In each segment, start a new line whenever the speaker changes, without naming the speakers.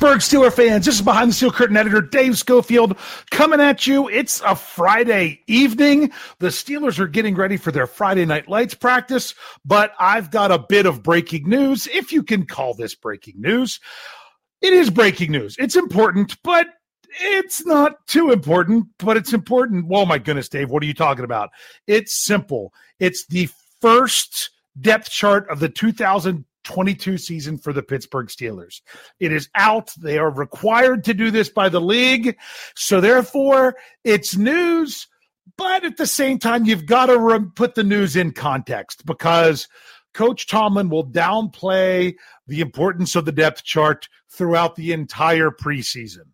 Pittsburgh Steeler fans, this is behind the steel curtain editor Dave Schofield coming at you. It's a Friday evening. The Steelers are getting ready for their Friday night lights practice, but I've got a bit of breaking news, if you can call this breaking news. It is breaking news. It's important, but it's not too important, but it's important. Oh my goodness, Dave, what are you talking about? It's simple. It's the first depth chart of the 2000 22 season for the Pittsburgh Steelers. It is out. They are required to do this by the league. So therefore, it's news. But at the same time, you've got to re- put the news in context because Coach Tomlin will downplay the importance of the depth chart throughout the entire preseason.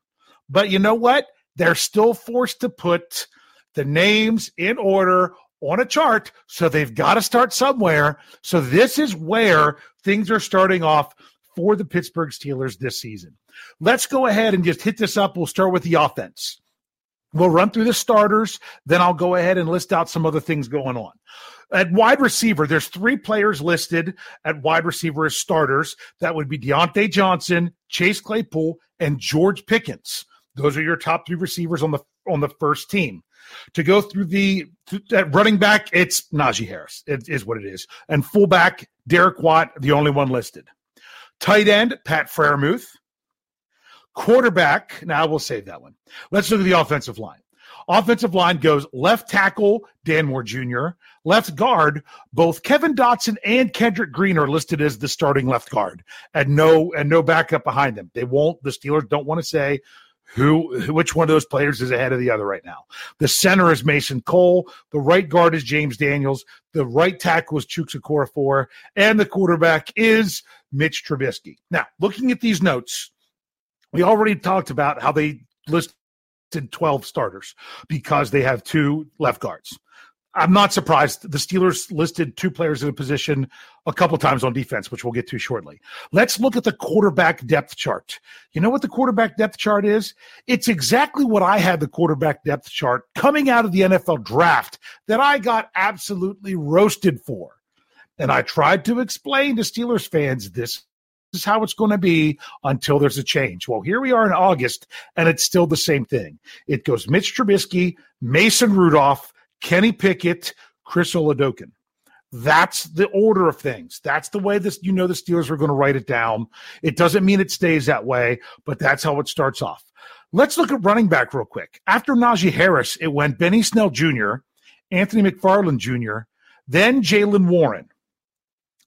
But you know what? They're still forced to put the names in order on a chart. So they've got to start somewhere. So this is where things are starting off for the Pittsburgh Steelers this season. Let's go ahead and just hit this up. We'll start with the offense. We'll run through the starters, then I'll go ahead and list out some other things going on. At wide receiver, there's three players listed at wide receiver as starters. That would be Diontae Johnson, Chase Claypool, and George Pickens. Those are your top three receivers on the on the first team. To go through the to, running back, it's Najee Harris. It is what it is. And fullback, Derek Watt, the only one listed. Tight end, Pat Freiermuth. Quarterback, now we'll save that one. Let's look at the offensive line. Offensive line goes left tackle, Dan Moore Jr., left guard, both Kevin Dotson and Kendrick Green are listed as the starting left guard and no and no backup behind them. They won't, the Steelers don't want to say who which one of those players is ahead of the other right now. The center is Mason Cole, the right guard is James Daniels, the right tackle is Okorafor, and the quarterback is Mitch Trubisky. Now, looking at these notes, we already talked about how they listed 12 starters because they have two left guards. I'm not surprised. The Steelers listed two players in a position a couple times on defense, which we'll get to shortly. Let's look at the quarterback depth chart. You know what the quarterback depth chart is? It's exactly what I had the quarterback depth chart coming out of the NFL draft that I got absolutely roasted for. And I tried to explain to Steelers fans this is how it's going to be until there's a change. Well, here we are in August, and it's still the same thing. It goes Mitch Trubisky, Mason Rudolph, Kenny Pickett, Chris Oladokun. That's the order of things. That's the way this you know the Steelers are going to write it down. It doesn't mean it stays that way, but that's how it starts off. Let's look at running back real quick. After Najee Harris, it went Benny Snell Jr., Anthony McFarland Jr., then Jaylen Warren.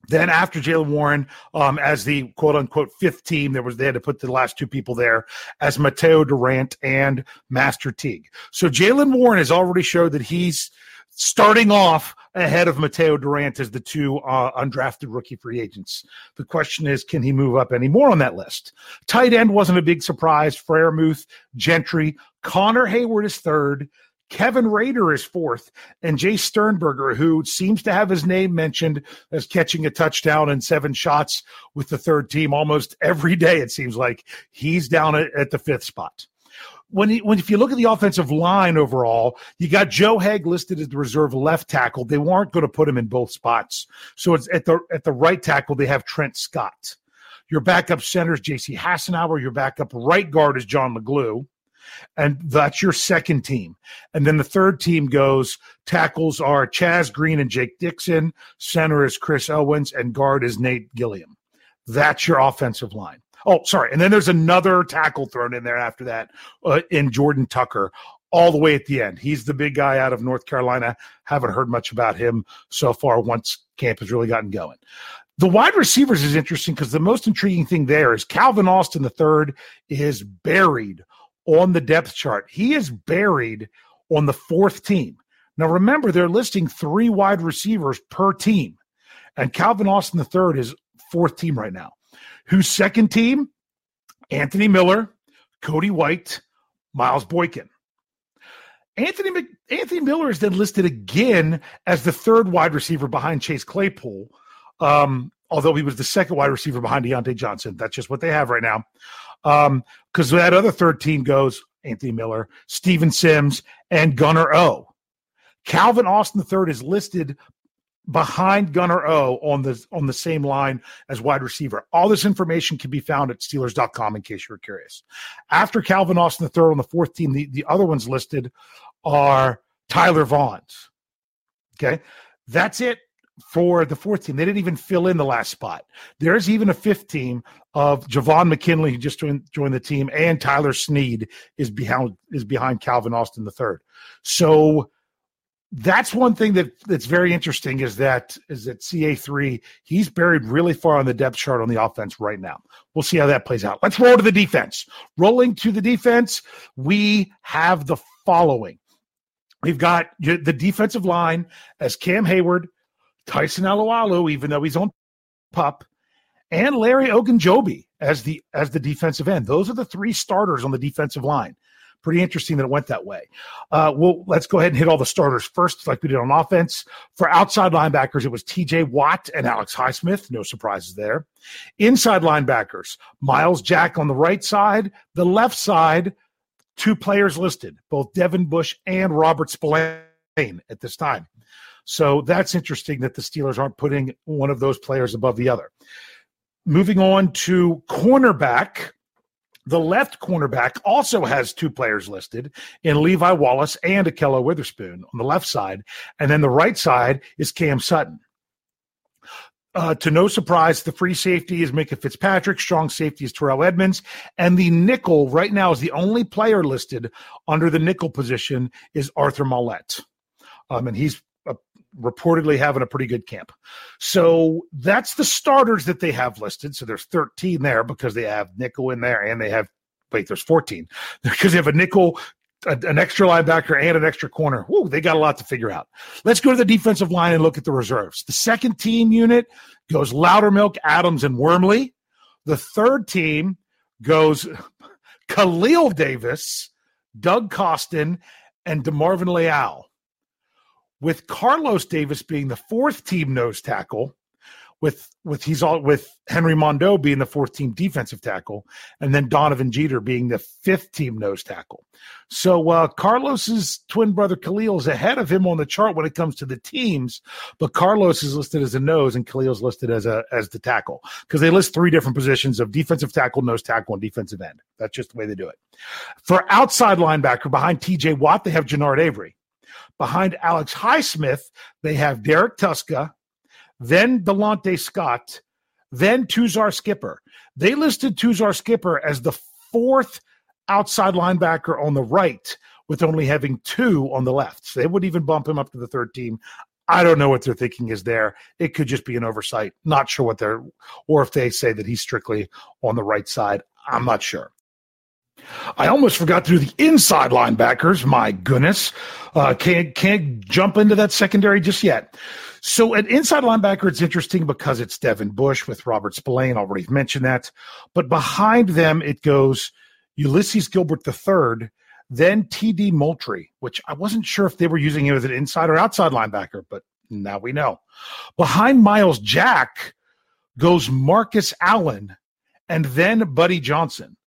Then after Jaylen Warren, um, as the quote unquote fifth team, there was they had to put the last two people there as Mateo Durant and Master Teague. So Jaylen Warren has already showed that he's starting off ahead of Mateo Durant as the two uh, undrafted rookie free agents. The question is, can he move up any more on that list? Tight end wasn't a big surprise. Freiermuth, Gentry, Connor Heyward is third. Kevin Rader is fourth, and Jace Sternberger, who seems to have his name mentioned as catching a touchdown and seven shots with the third team almost every day. It seems like he's down at, at the fifth spot. When, he, when if you look at the offensive line overall, you got Joe Haeg listed as the reserve left tackle. They weren't going to put him in both spots, so it's at the at the right tackle they have Trent Scott. Your backup center is J.C. Hassenauer. Your backup right guard is John LeGlue and that's your second team. And then the third team goes tackles are Chaz Green and Jake Dixon, center is Chris Owens, and guard is Nate Gilliam. That's your offensive line. Oh, sorry. And then there's another tackle thrown in there after that uh, in Jordan Tucker all the way at the end. He's the big guy out of North Carolina. Haven't heard much about him so far once camp has really gotten going. The wide receivers is interesting because the most intriguing thing there is Calvin Austin the third is buried on the depth chart. He is buried on the fourth team. Now, remember, they're listing three wide receivers per team, and Calvin Austin III is fourth team right now. Who's second team? Anthony Miller, Cody White, Miles Boykin. Anthony Anthony Miller is then listed again as the third wide receiver behind Chase Claypool, um, although he was the second wide receiver behind Diontae Johnson. That's just what they have right now. Um, because that other third team goes Anthony Miller, Steven Sims, and Gunner O. Calvin Austin III is listed behind Gunner O on the on the same line as wide receiver. All this information can be found at Steelers.com in case you're curious. After Calvin Austin III on the fourth team, the, the other ones listed are Tyler Vaughns. Okay. That's it for the fourth team. They didn't even fill in the last spot. There's even a fifth team of Javon McKinley, who just joined, joined the team, and Tyler Snead is behind is behind Calvin Austin the third. So that's one thing that that's very interesting is that is that CA3 he's buried really far on the depth chart on the offense right now. We'll see how that plays out. Let's roll to the defense. Rolling to the defense, we have the following. We've got the defensive line as Cam Heyward, Tyson Alualu, even though he's on pup, and Larry Ogunjobi as the as the defensive end. Those are the three starters on the defensive line. Pretty interesting that it went that way. Uh, well, let's go ahead and hit all the starters first, like we did on offense. For outside linebackers, it was T.J. Watt and Alex Highsmith. No surprises there. Inside linebackers, Myles Jack on the right side, the left side. Two players listed, both Devin Bush and Robert Spillane at this time. So that's interesting that the Steelers aren't putting one of those players above the other. Moving on to cornerback, the left cornerback also has two players listed in Levi Wallace and Ahkello Witherspoon on the left side. And then the right side is Cam Sutton. Uh, to no surprise, the free safety is Minkah Fitzpatrick. Strong safety is Terrell Edmunds. And the nickel right now is the only player listed under the nickel position is Arthur Maulet. Um, and he's reportedly having a pretty good camp. So that's the starters that they have listed. So there's 13 there because they have nickel in there and they have, wait, there's 14 because they have a nickel, a, an extra linebacker, and an extra corner. Whoa, they got a lot to figure out. Let's go to the defensive line and look at the reserves. The second team unit goes Loudermilk, Adams, and Wormley. The third team goes Khalil Davis, Doug Costin, and DeMarvin Leal with Carlos Davis being the fourth team nose tackle, with with he's all with Henry Mondeaux being the fourth team defensive tackle, and then Donovan Jeter being the fifth team nose tackle. So uh, Carlos's twin brother Khalil is ahead of him on the chart when it comes to the teams, but Carlos is listed as a nose and Khalil's listed as a as the tackle because they list three different positions of defensive tackle, nose tackle, and defensive end. That's just the way they do it. For outside linebacker behind T.J. Watt, they have Genard Avery. Behind Alex Highsmith, they have Derrek Tuszka, then Delontae Scott, then Tuzar Skipper. They listed Tuzar Skipper as the fourth outside linebacker on the right, with only having two on the left. So they would even bump him up to the third team. I don't know what they're thinking is there. It could just be an oversight. Not sure what they're, or if they say that he's strictly on the right side. I'm not sure. I almost forgot to do the inside linebackers. My goodness, uh, can't can't jump into that secondary just yet. So at inside linebacker, it's interesting because it's Devin Bush with Robert Spillane. Already mentioned that, but behind them it goes Ulysses Gilbert III, then T.D. Moultrie, which I wasn't sure if they were using him as an inside or outside linebacker, but now we know. Behind Myles Jack goes Marcus Allen, and then Buddy Johnson.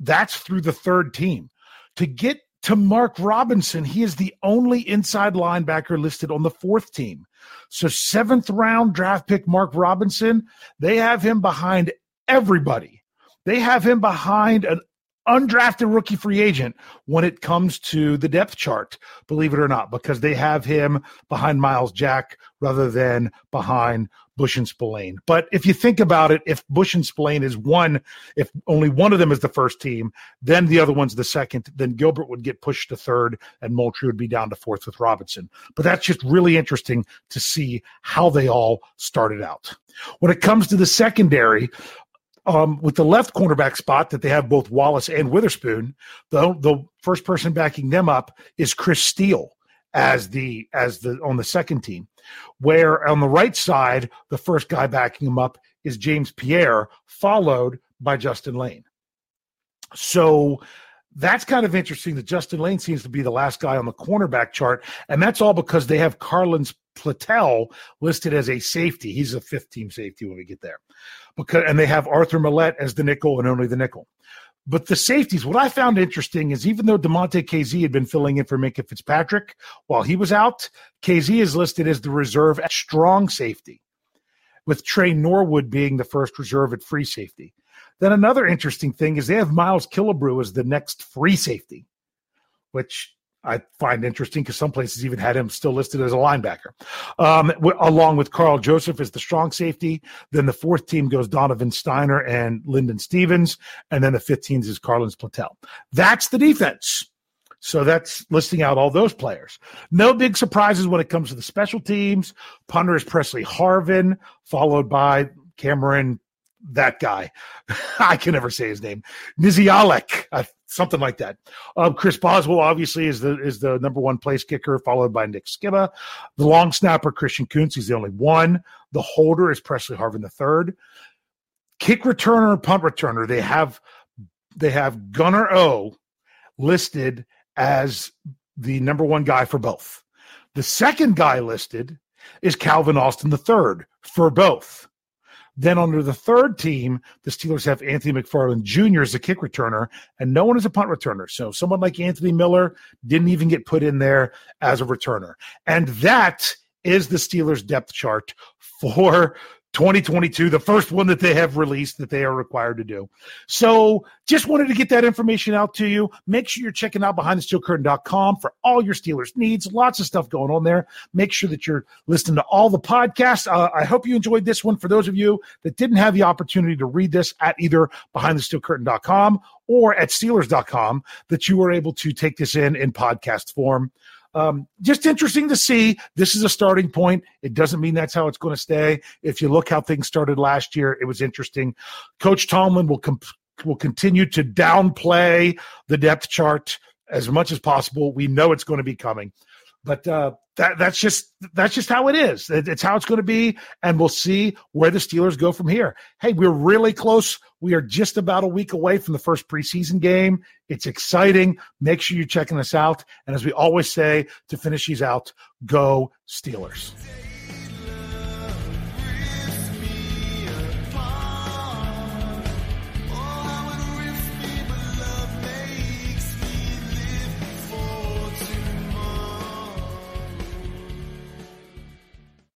That's through the third team. To get to Mark Robinson, he is the only inside linebacker listed on the fourth team. So, seventh round draft pick Mark Robinson, they have him behind everybody. They have him behind an undrafted rookie free agent when it comes to the depth chart, believe it or not, because they have him behind Myles Jack rather than behind Bush and Spillane. But if you think about it, if Bush and Spillane is one, if only one of them is the first team, then the other one's the second, then Gilbert would get pushed to third and Moultrie would be down to fourth with Robinson. But that's just really interesting to see how they all started out. When it comes to the secondary, um, with the left cornerback spot that they have both Wallace and Witherspoon, the the first person backing them up is Chris Steele as the as the on the second team. Where on the right side, the first guy backing him up is James Pierre, followed by Justin Layne. So that's kind of interesting that Justin Layne seems to be the last guy on the cornerback chart, and that's all because they have Carlins Platel listed as a safety. He's a fifth team safety when we get there. Because and they have Arthur Maulet as the nickel and only the nickel. But the safeties, what I found interesting is even though Damontae Kazee had been filling in for Minkah Fitzpatrick while he was out, Kazee is listed as the reserve at strong safety, with Tre Norwood being the first reserve at free safety. Then another interesting thing is they have Miles Killebrew as the next free safety, which I find interesting because some places even had him still listed as a linebacker, um, w- along with Karl Joseph as the strong safety. Then the fourth team goes Donovan Stiner and Linden Stephens, and then the fifth team is Carlins Platel. That's the defense. So that's listing out all those players. No big surprises when it comes to the special teams. Punter is Pressley Harvin, followed by Cameron that guy. I can never say his name. Nizialek, uh, something like that. Um, Chris Boswell obviously is the is the number one place kicker, followed by Nick Sciba. The long snapper Christian Kuntz, he's the only one. The holder is Pressley Harvin the third. Kick returner, punt returner, they have they have Gunner O listed as the number one guy for both. The second guy listed is Calvin Austin the third for both. Then under the third team, the Steelers have Anthony McFarland Jr. as a kick returner, and no one is a punt returner. So someone like Anthony Miller didn't even get put in there as a returner. And that is the Steelers depth chart for 2022, the first one that they have released that they are required to do. So just wanted to get that information out to you. Make sure you're checking out behindthesteelcurtain.com for all your Steelers needs. Lots of stuff going on there. Make sure that you're listening to all the podcasts. Uh, I hope you enjoyed this one. For those of you that didn't have the opportunity to read this at either behindthesteelcurtain.com or at Steelers.com, that you were able to take this in in podcast form. Um, just interesting to see. This is a starting point. It doesn't mean that's how it's going to stay. If you look how things started last year, it was interesting. Coach Tomlin will will continue to downplay the depth chart as much as possible. We know it's going to be coming, but uh, that that's just that's just how it is. It's how it's going to be, and we'll see where the Steelers go from here. Hey, we're really close. We are just about a week away from the first preseason game. It's exciting. Make sure you're checking us out. And as we always say to finish these out, go Steelers.